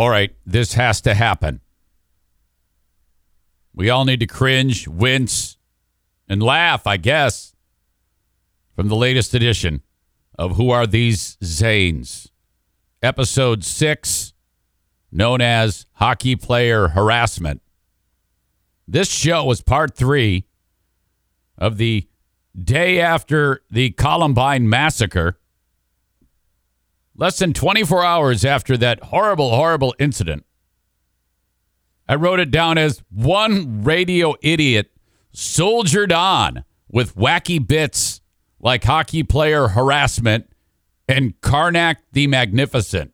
all right, this has to happen. We all need to cringe, wince, and laugh, I guess, from the latest edition of Who Are These Zanes? Episode 6, known as Hockey Player Harassment. This show was part three of the day after the Columbine Massacre. Less than 24 hours after that horrible, horrible incident. I wrote it down as one radio idiot soldiered on with wacky bits like hockey player harassment and Karnak the Magnificent.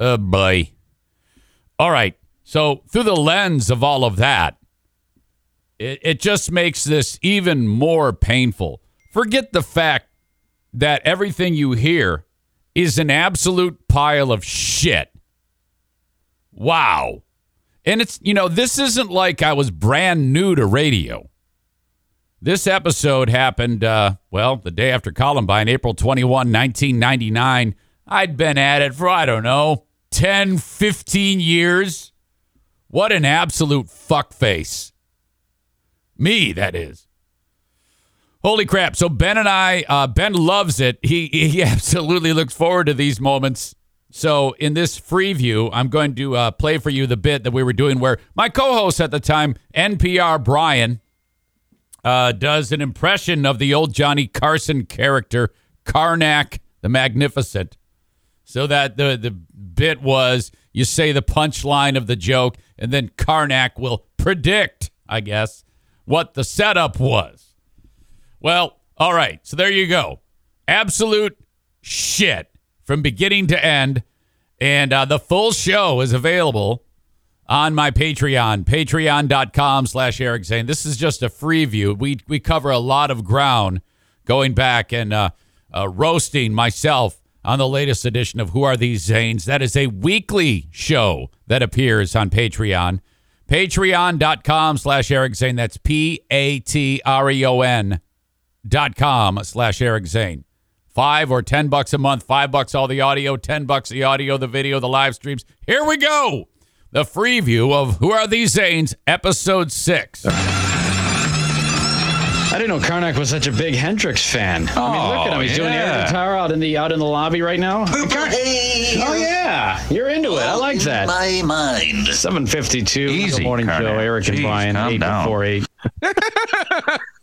Oh boy. All right. So, through the lens of all of that, it, it just makes this even more painful. Forget the fact that everything you hear is an absolute pile of shit. Wow. And it's, you know, this isn't like I was brand new to radio. This episode happened, uh, well, the day after Columbine, April 21, 1999. I'd been at it for, I don't know, 10, 15 years. What an absolute fuckface. Me, that is. Holy crap. So Ben and I, uh, Ben loves it. He, he absolutely looks forward to these moments. So in this free view, I'm going to uh, play for you the bit that we were doing where my co-host at the time, NPR Brian, uh, does an impression of the old Johnny Carson character, Karnak the Magnificent. So that the, the bit was you say the punchline of the joke, and then Karnak will predict, I guess, what the setup was. Well, all right. So there you go. Absolute shit from beginning to end. And uh, the full show is available on my Patreon, patreon.com slash Eric Zane. This is just a free view. We, we cover a lot of ground going back and uh, uh, roasting myself on the latest edition of Who Are These Zanes? That is a weekly show that appears on Patreon. Patreon.com slash Eric Zane. That's P A T R E O N dot com slash Eric Zane. Five or ten bucks a month, five bucks all the audio, ten bucks the audio, the video, the live streams. Here we go. The free view of Who Are These Zanes, episode six. I didn't know Karnak was such a big Hendrix fan. I mean, look at him. He's doing the oh, air guitar out in the out in the lobby right now. Oh yeah, you're into it. I like that. My mind. 752. Easy, Good morning, Karnak. Joe, Eric, and Brian. calm Eight down. four eight.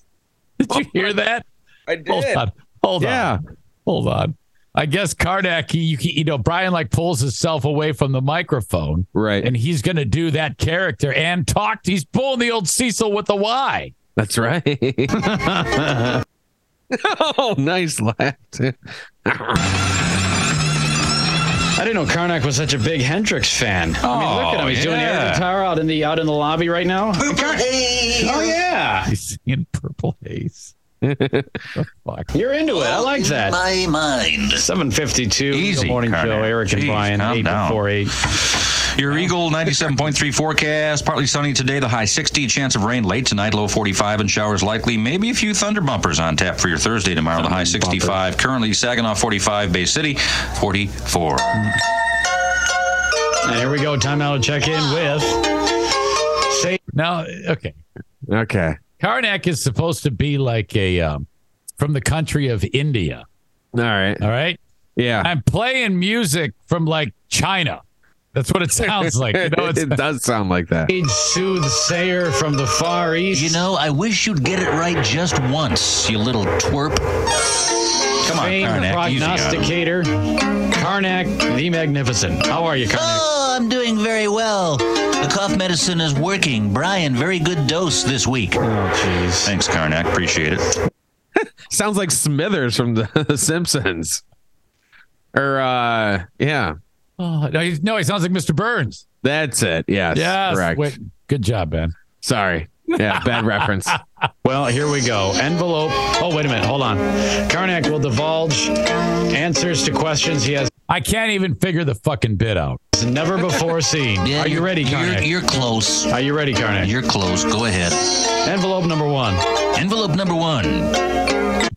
Did you hear that? I did. Hold on. Hold Yeah. on. Hold on. I guess Karnak, he, you, you know, Brian like pulls himself away from the microphone, Right. and he's going to do that character and talk. He's pulling the old Cecil with the Y. That's right. oh, nice laugh. too. I didn't know Karnak was such a big Hendrix fan. I mean, look at him. He's oh, doing the air guitar out in the out in the lobby right now. Oh yeah, He's singing Purple Haze. fuck? you're into it. I like that. My mind. 752. Easy, Good morning, Karnak. Joe, Eric, and Brian. Eight down. four eight. Your Eagle 97.3 forecast. Partly sunny today, the high 60. Chance of rain late tonight, low 45, and showers likely. Maybe a few thunder bumpers on tap for your Thursday tomorrow, the high 65. Currently, Saginaw 45, Bay City 44. And here we go. Time now to check in with. Say Now, okay. Okay. Karnak is supposed to be like a um, from the country of India. All right. All right. Yeah. I'm playing music from like China. That's what it sounds like. You know, it's, it does sound like that. soothsayer from the Far East. You know, I wish you'd get it right just once, you little twerp. Come on, famed Karnak. Easy on prognosticator, Karnak the Magnificent. How are you, Karnak? Oh, I'm doing very well. The cough medicine is working. Brian, very good dose this week. Oh, jeez. Thanks, Karnak. Appreciate it. Sounds like Smithers from The Simpsons. Or, uh, yeah. Oh, no, he, no, he sounds like Mr. Burns. That's it. Yes. Yes. Correct. Wait, good job, Ben. Sorry. Yeah. Bad reference. Well, here we go. Envelope. Oh, wait a minute. Hold on. Karnak will divulge answers to questions he has I can't even figure the fucking bit out. never before seen. Yeah, Are you you're- ready, You're, Karnak? you're close. Are you ready, Karnak? You're close. Go ahead. Envelope number one. Envelope number one.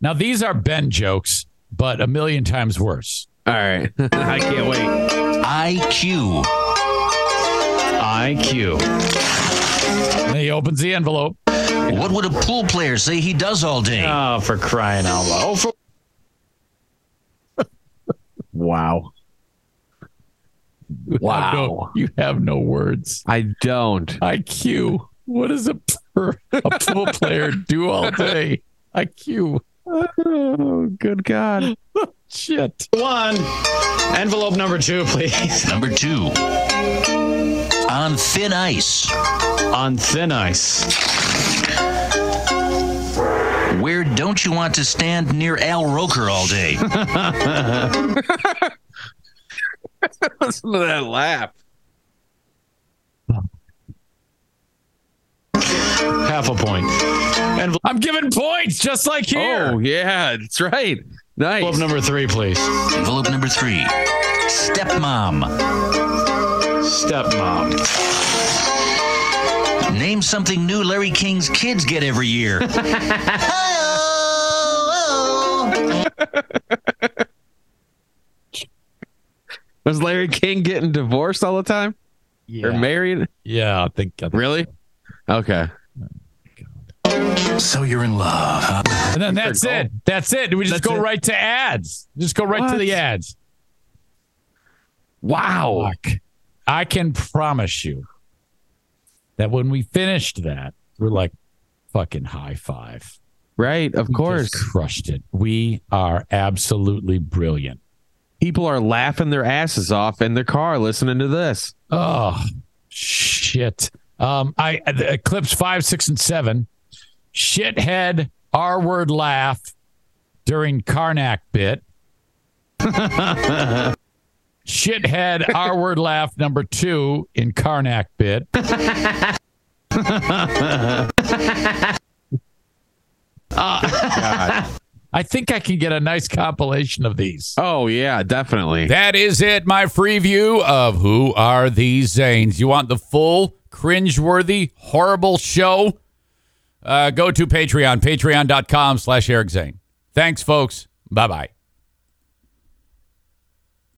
Now, these are Ben jokes, but a million times worse. All right. I can't wait. IQ. IQ. And he opens the envelope. What would a pool player say he does all day? Oh, for crying out loud. Oh, for Wow. You have Wow. no- you have no words. I don't. IQ. What does a, a pool player do all day? IQ. Oh, good God. Shit. one. Envelope number two, please. Number two. On thin ice. On thin ice. Where don't you want to stand near Al Roker all day? Listen to that laugh. Half a point. Envelope I'm giving points just like here. Oh, yeah. That's right. Nice. number three, please. Envelope number three. Stepmom. Stepmom. Name something new Larry King's kids get every year. Was Larry King getting divorced all the time? Yeah. Or married? Yeah, I think. I think- Really? Okay. So you're in love. huh? And then that's it. That's it. We just That's go it. right to ads. Just go right to the ads. Wow. Fuck. I can promise you that when we finished that, we're like fucking high five. Right. Of We course. just crushed it. We are absolutely brilliant. People are laughing their asses off in their car listening to this. Oh shit. Um, I the clips five, six, and seven. Shithead R word laugh during Karnak bit. Shithead R word laugh number two in Karnak bit. I think I can get a nice compilation of these. Oh, yeah, definitely. That is it, my free view of Who Are These Zanes. You want the full, cringeworthy, horrible show? Uh, go to Patreon, patreon.com slash Eric Zane. Thanks, folks. Bye-bye.